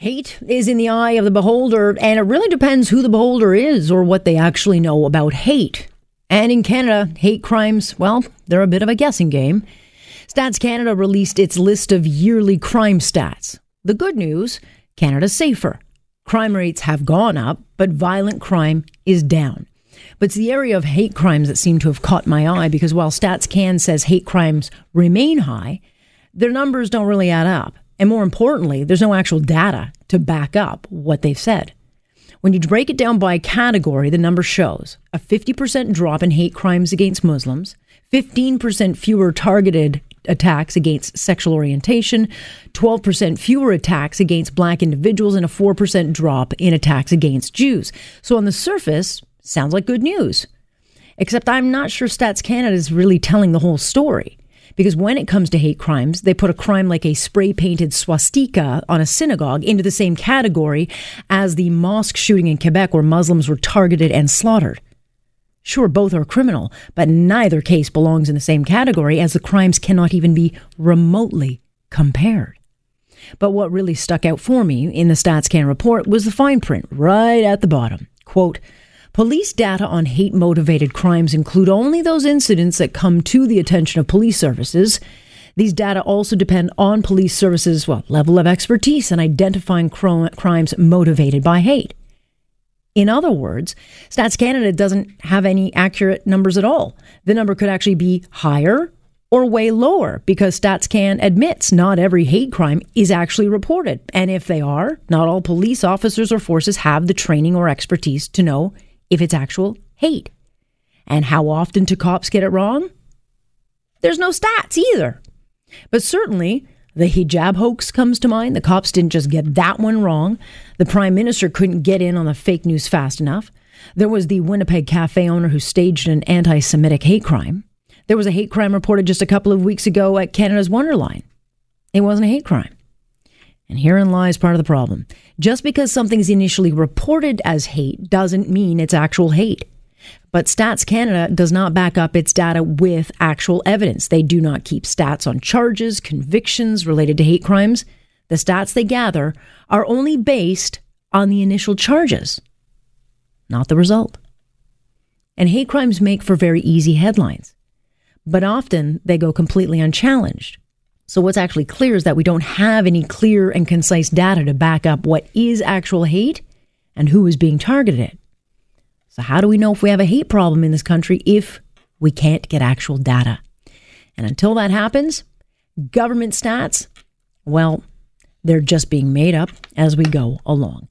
Hate is in the eye of the beholder, and it really depends who the beholder is or what they actually know about hate. And in Canada, hate crimes, well, they're a bit of a guessing game. Stats Canada released its list of yearly crime stats. The good news Canada's safer. Crime rates have gone up, but violent crime is down. But it's the area of hate crimes that seem to have caught my eye because while Stats Can says hate crimes remain high, their numbers don't really add up. And more importantly, there's no actual data to back up what they've said. When you break it down by category, the number shows a 50% drop in hate crimes against Muslims, 15% fewer targeted attacks against sexual orientation, 12% fewer attacks against black individuals, and a 4% drop in attacks against Jews. So on the surface, sounds like good news. Except I'm not sure Stats Canada is really telling the whole story. Because when it comes to hate crimes, they put a crime like a spray painted swastika on a synagogue into the same category as the mosque shooting in Quebec where Muslims were targeted and slaughtered. Sure, both are criminal, but neither case belongs in the same category as the crimes cannot even be remotely compared. But what really stuck out for me in the StatsCan report was the fine print right at the bottom. Quote, Police data on hate motivated crimes include only those incidents that come to the attention of police services. These data also depend on police services' well, level of expertise in identifying cr- crimes motivated by hate. In other words, Stats Canada doesn't have any accurate numbers at all. The number could actually be higher or way lower because Stats StatsCan admits not every hate crime is actually reported. And if they are, not all police officers or forces have the training or expertise to know if it's actual hate. And how often do cops get it wrong? There's no stats either. But certainly, the hijab hoax comes to mind. The cops didn't just get that one wrong. The prime minister couldn't get in on the fake news fast enough. There was the Winnipeg cafe owner who staged an anti Semitic hate crime. There was a hate crime reported just a couple of weeks ago at Canada's Wonderland. It wasn't a hate crime. And herein lies part of the problem. Just because something's initially reported as hate doesn't mean it's actual hate. But Stats Canada does not back up its data with actual evidence. They do not keep stats on charges, convictions related to hate crimes. The stats they gather are only based on the initial charges, not the result. And hate crimes make for very easy headlines, but often they go completely unchallenged. So, what's actually clear is that we don't have any clear and concise data to back up what is actual hate and who is being targeted. So, how do we know if we have a hate problem in this country if we can't get actual data? And until that happens, government stats, well, they're just being made up as we go along.